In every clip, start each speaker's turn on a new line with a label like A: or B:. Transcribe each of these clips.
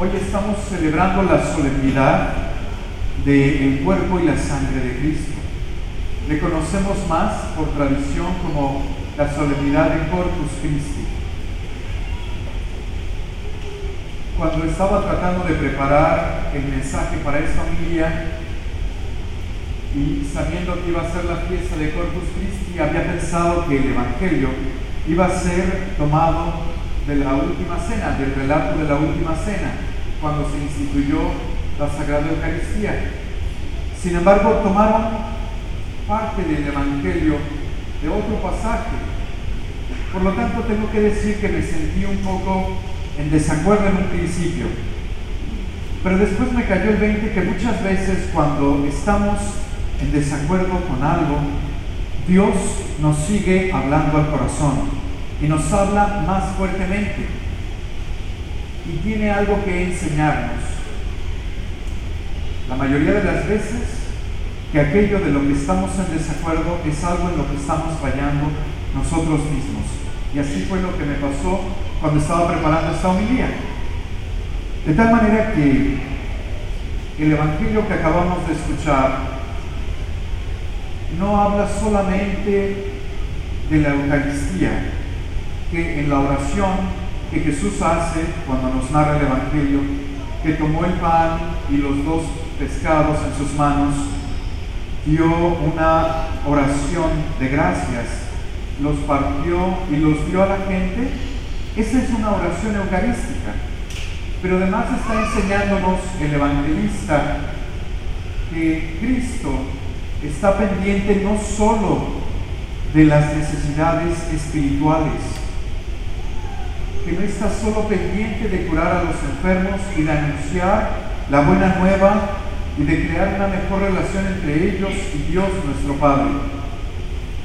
A: Hoy estamos celebrando la solemnidad del cuerpo y la sangre de Cristo. Le conocemos más por tradición como la solemnidad de Corpus Christi. Cuando estaba tratando de preparar el mensaje para esta homilía y sabiendo que iba a ser la fiesta de Corpus Christi, había pensado que el Evangelio iba a ser tomado de la última cena, del relato de la última cena, cuando se instituyó la Sagrada Eucaristía. Sin embargo, tomaron parte del Evangelio de otro pasaje. Por lo tanto, tengo que decir que me sentí un poco en desacuerdo en un principio. Pero después me cayó el 20 que muchas veces cuando estamos en desacuerdo con algo, Dios nos sigue hablando al corazón y nos habla más fuertemente y tiene algo que enseñarnos. La mayoría de las veces que aquello de lo que estamos en desacuerdo es algo en lo que estamos fallando nosotros mismos. Y así fue lo que me pasó cuando estaba preparando esta homilía. De tal manera que el Evangelio que acabamos de escuchar no habla solamente de la Eucaristía, que en la oración que Jesús hace cuando nos narra el Evangelio, que tomó el pan y los dos pescados en sus manos, dio una oración de gracias, los partió y los dio a la gente, esa es una oración eucarística. Pero además está enseñándonos el evangelista que Cristo está pendiente no solo de las necesidades espirituales, que no está solo pendiente de curar a los enfermos y de anunciar la buena nueva y de crear una mejor relación entre ellos y Dios nuestro Padre,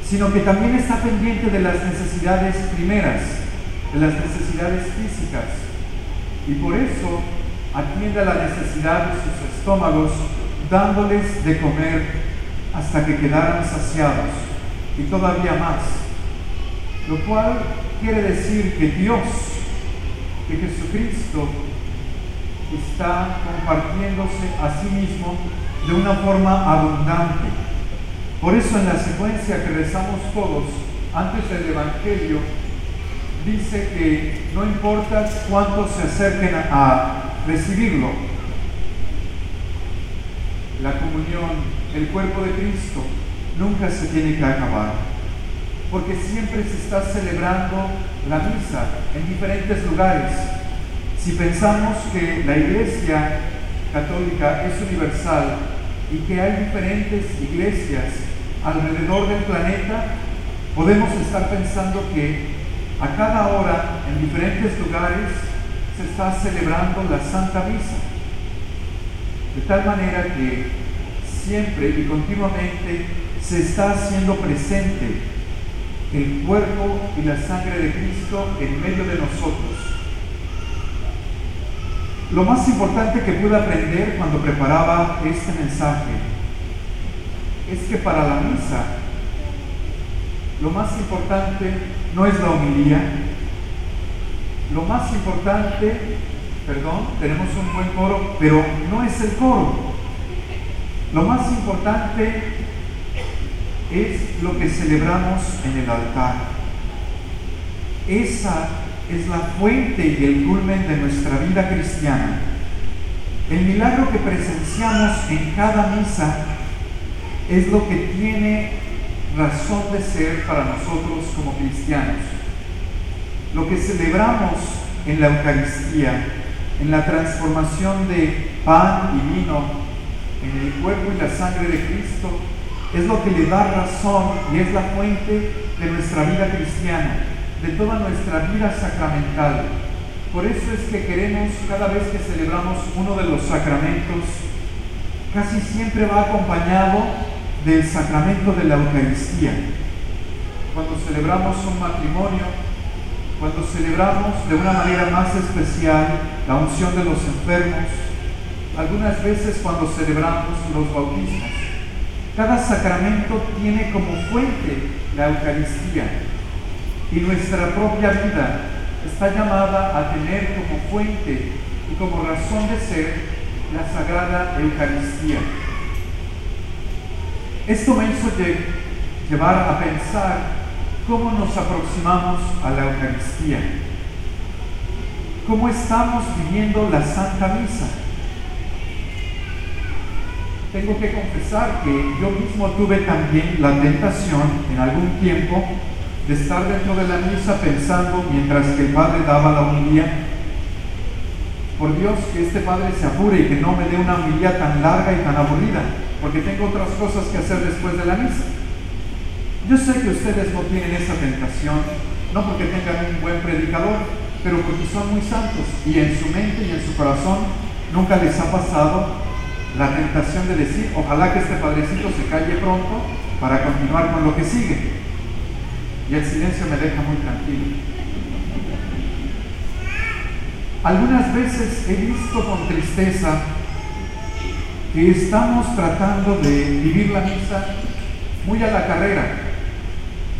A: sino que también está pendiente de las necesidades primeras, de las necesidades físicas, y por eso atiende a la necesidad de sus estómagos, dándoles de comer hasta que quedaran saciados, y todavía más, lo cual quiere decir que Dios, que Jesucristo está compartiéndose a sí mismo de una forma abundante. Por eso en la secuencia que rezamos todos antes del Evangelio, dice que no importa cuántos se acerquen a recibirlo, la comunión, el cuerpo de Cristo, nunca se tiene que acabar porque siempre se está celebrando la misa en diferentes lugares. Si pensamos que la iglesia católica es universal y que hay diferentes iglesias alrededor del planeta, podemos estar pensando que a cada hora en diferentes lugares se está celebrando la Santa Misa. De tal manera que siempre y continuamente se está haciendo presente el cuerpo y la sangre de Cristo en medio de nosotros. Lo más importante que pude aprender cuando preparaba este mensaje es que para la misa lo más importante no es la homilía, lo más importante, perdón, tenemos un buen coro, pero no es el coro. Lo más importante es lo que celebramos en el altar. Esa es la fuente y el culmen de nuestra vida cristiana. El milagro que presenciamos en cada misa es lo que tiene razón de ser para nosotros como cristianos. Lo que celebramos en la Eucaristía, en la transformación de pan y vino, en el cuerpo y la sangre de Cristo, es lo que le da razón y es la fuente de nuestra vida cristiana, de toda nuestra vida sacramental. Por eso es que queremos, cada vez que celebramos uno de los sacramentos, casi siempre va acompañado del sacramento de la Eucaristía. Cuando celebramos un matrimonio, cuando celebramos de una manera más especial la unción de los enfermos, algunas veces cuando celebramos los bautismos. Cada sacramento tiene como fuente la Eucaristía y nuestra propia vida está llamada a tener como fuente y como razón de ser la Sagrada Eucaristía. Esto me hizo llevar a pensar cómo nos aproximamos a la Eucaristía, cómo estamos viviendo la Santa Misa. Tengo que confesar que yo mismo tuve también la tentación en algún tiempo de estar dentro de la misa pensando mientras que el Padre daba la humilía, por Dios que este Padre se apure y que no me dé una humilía tan larga y tan aburrida, porque tengo otras cosas que hacer después de la misa. Yo sé que ustedes no tienen esa tentación, no porque tengan un buen predicador, pero porque son muy santos y en su mente y en su corazón nunca les ha pasado la tentación de decir, ojalá que este padrecito se calle pronto para continuar con lo que sigue y el silencio me deja muy tranquilo. Algunas veces he visto con tristeza que estamos tratando de vivir la misa muy a la carrera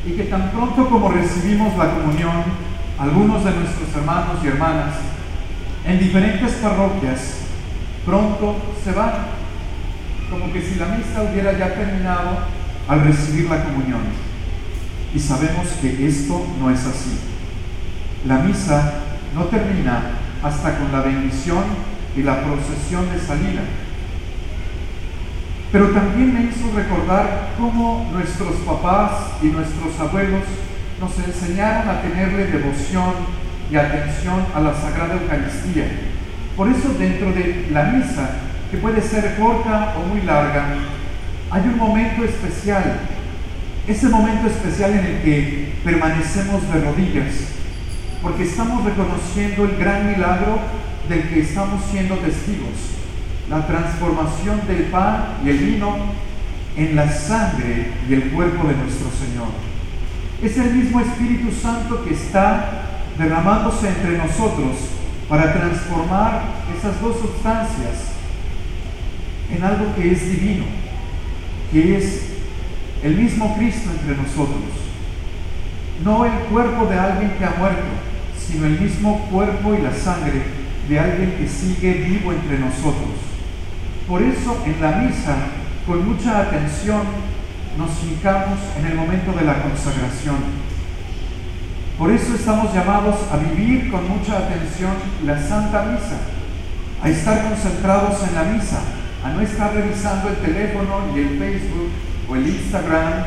A: y que tan pronto como recibimos la comunión, algunos de nuestros hermanos y hermanas en diferentes parroquias pronto se van, como que si la misa hubiera ya terminado al recibir la comunión. Y sabemos que esto no es así. La misa no termina hasta con la bendición y la procesión de salida. Pero también me hizo recordar cómo nuestros papás y nuestros abuelos nos enseñaron a tenerle devoción y atención a la Sagrada Eucaristía. Por eso dentro de la misa, que puede ser corta o muy larga, hay un momento especial ese momento especial en el que permanecemos de rodillas, porque estamos reconociendo el gran milagro del que estamos siendo testigos, la transformación del pan y el vino en la sangre y el cuerpo de nuestro Señor. Es el mismo Espíritu Santo que está derramándose entre nosotros para transformar esas dos sustancias en algo que es divino, que es el mismo Cristo entre nosotros. No el cuerpo de alguien que ha muerto, sino el mismo cuerpo y la sangre de alguien que sigue vivo entre nosotros. Por eso en la misa, con mucha atención, nos fijamos en el momento de la consagración. Por eso estamos llamados a vivir con mucha atención la Santa Misa, a estar concentrados en la misa, a no estar revisando el teléfono y el Facebook o el Instagram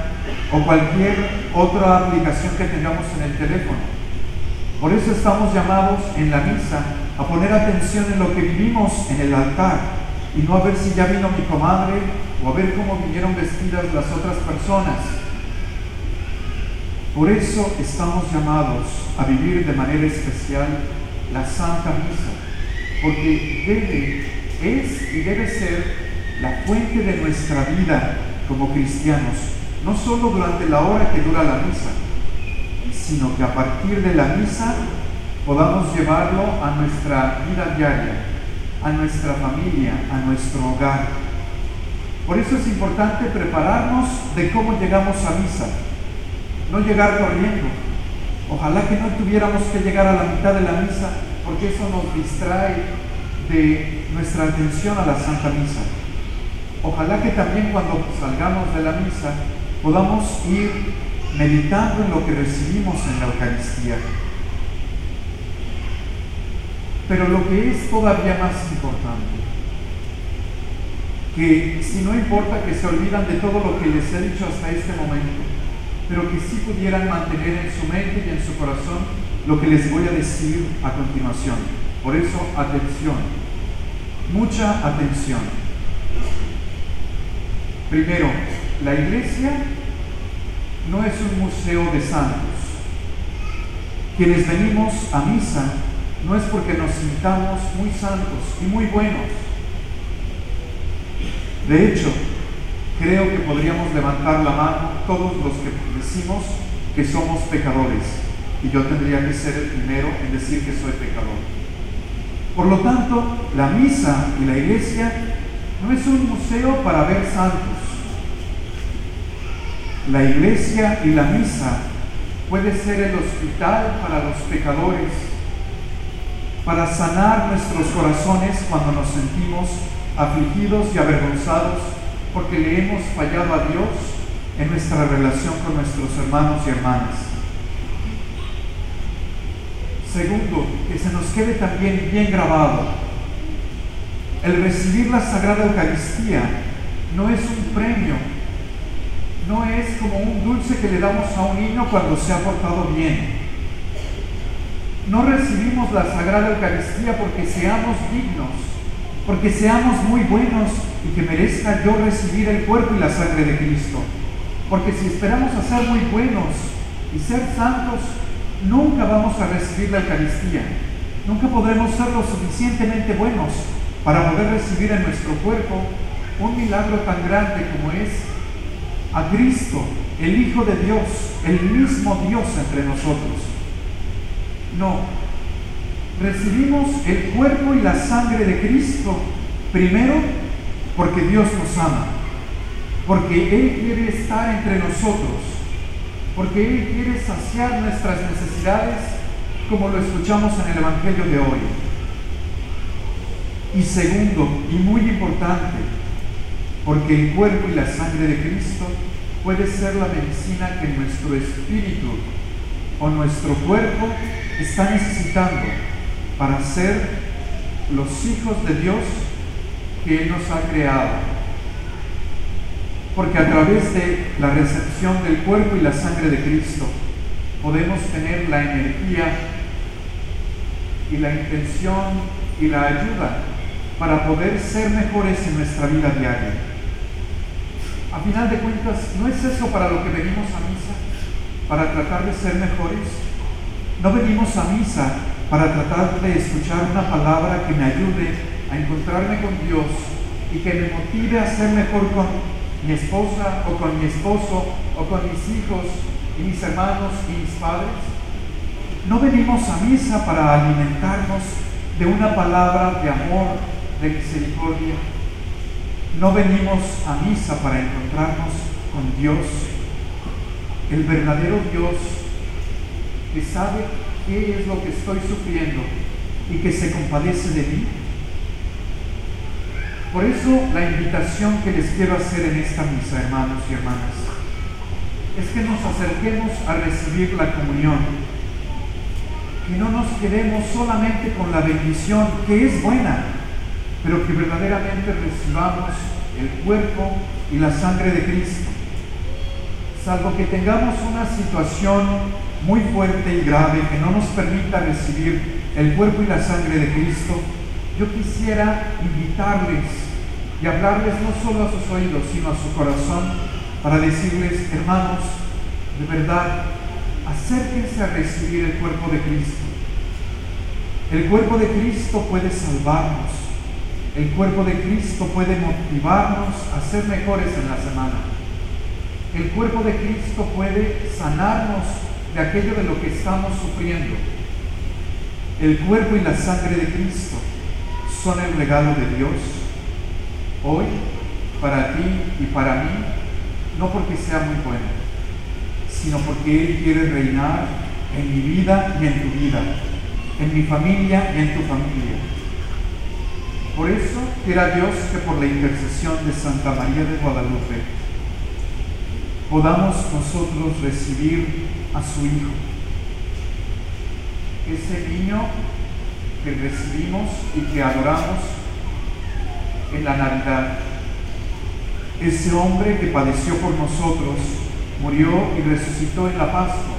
A: o cualquier otra aplicación que tengamos en el teléfono. Por eso estamos llamados en la misa a poner atención en lo que vivimos en el altar y no a ver si ya vino mi comadre o a ver cómo vinieron vestidas las otras personas. Por eso estamos llamados a vivir de manera especial la Santa Misa, porque debe, es y debe ser la fuente de nuestra vida como cristianos, no solo durante la hora que dura la misa, sino que a partir de la misa podamos llevarlo a nuestra vida diaria, a nuestra familia, a nuestro hogar. Por eso es importante prepararnos de cómo llegamos a misa, no llegar corriendo. Ojalá que no tuviéramos que llegar a la mitad de la misa, porque eso nos distrae de nuestra atención a la Santa Misa. Ojalá que también cuando salgamos de la misa podamos ir meditando en lo que recibimos en la Eucaristía. Pero lo que es todavía más importante, que si no importa que se olvidan de todo lo que les he dicho hasta este momento, pero que sí pudieran mantener en su mente y en su corazón lo que les voy a decir a continuación. Por eso, atención, mucha atención. Primero, la iglesia no es un museo de santos. Quienes venimos a misa no es porque nos sintamos muy santos y muy buenos. De hecho, creo que podríamos levantar la mano todos los que decimos que somos pecadores. Y yo tendría que ser el primero en decir que soy pecador. Por lo tanto, la misa y la iglesia no es un museo para ver santos. La iglesia y la misa puede ser el hospital para los pecadores. para sanar nuestros corazones cuando nos sentimos afligidos y avergonzados porque le hemos fallado a Dios en nuestra relación con nuestros hermanos y hermanas. Segundo, que se nos quede también bien grabado. El recibir la Sagrada Eucaristía no es un premio, no es como un dulce que le damos a un niño cuando se ha portado bien. No recibimos la Sagrada Eucaristía porque seamos dignos, porque seamos muy buenos y que merezca yo recibir el cuerpo y la sangre de Cristo. Porque si esperamos a ser muy buenos y ser santos, nunca vamos a recibir la Eucaristía. Nunca podremos ser lo suficientemente buenos para poder recibir en nuestro cuerpo un milagro tan grande como es a Cristo, el Hijo de Dios, el mismo Dios entre nosotros. No, recibimos el cuerpo y la sangre de Cristo primero porque Dios nos ama, porque Él quiere estar entre nosotros, porque Él quiere saciar nuestras necesidades como lo escuchamos en el Evangelio de hoy. Y segundo, y muy importante, porque el cuerpo y la sangre de Cristo puede ser la medicina que nuestro espíritu o nuestro cuerpo está necesitando para ser los hijos de Dios que Él nos ha creado. Porque a través de la recepción del cuerpo y la sangre de Cristo podemos tener la energía y la intención y la ayuda para poder ser mejores en nuestra vida diaria. A final de cuentas, ¿no es eso para lo que venimos a misa? Para tratar de ser mejores. No venimos a misa para tratar de escuchar una palabra que me ayude a encontrarme con Dios y que me motive a ser mejor con mi esposa o con mi esposo o con mis hijos y mis hermanos y mis padres. No venimos a misa para alimentarnos de una palabra de amor, de misericordia. No venimos a misa para encontrarnos con Dios, el verdadero Dios que sabe qué es lo que estoy sufriendo y que se compadece de mí por eso la invitación que les quiero hacer en esta misa, hermanos y hermanas, es que nos acerquemos a recibir la comunión, que no nos quedemos solamente con la bendición, que es buena, pero que verdaderamente recibamos el cuerpo y la sangre de Cristo. Salvo que tengamos una situación muy fuerte y grave que no nos permita recibir el cuerpo y la sangre de Cristo, yo quisiera invitarles y hablarles no solo a sus oídos, sino a su corazón, para decirles, hermanos, de verdad, acérquense a recibir el cuerpo de Cristo. El cuerpo de Cristo puede salvarnos. El cuerpo de Cristo puede motivarnos a ser mejores en la semana. El cuerpo de Cristo puede sanarnos de aquello de lo que estamos sufriendo. El cuerpo y la sangre de Cristo son el regalo de Dios hoy para ti y para mí, no porque sea muy bueno, sino porque Él quiere reinar en mi vida y en tu vida, en mi familia y en tu familia. Por eso quiera Dios que por la intercesión de Santa María de Guadalupe podamos nosotros recibir a su Hijo, ese niño que recibimos y que adoramos en la Navidad. Ese hombre que padeció por nosotros, murió y resucitó en la Pascua.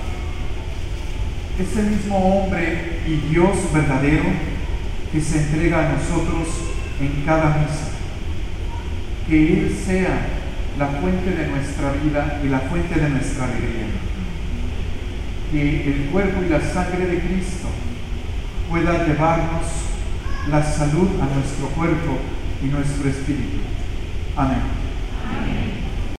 A: Ese mismo hombre y Dios verdadero que se entrega a nosotros en cada misa. Que Él sea la fuente de nuestra vida y la fuente de nuestra alegría. Que el cuerpo y la sangre de Cristo pueda llevarnos la salud a nuestro cuerpo y nuestro espíritu. Amén.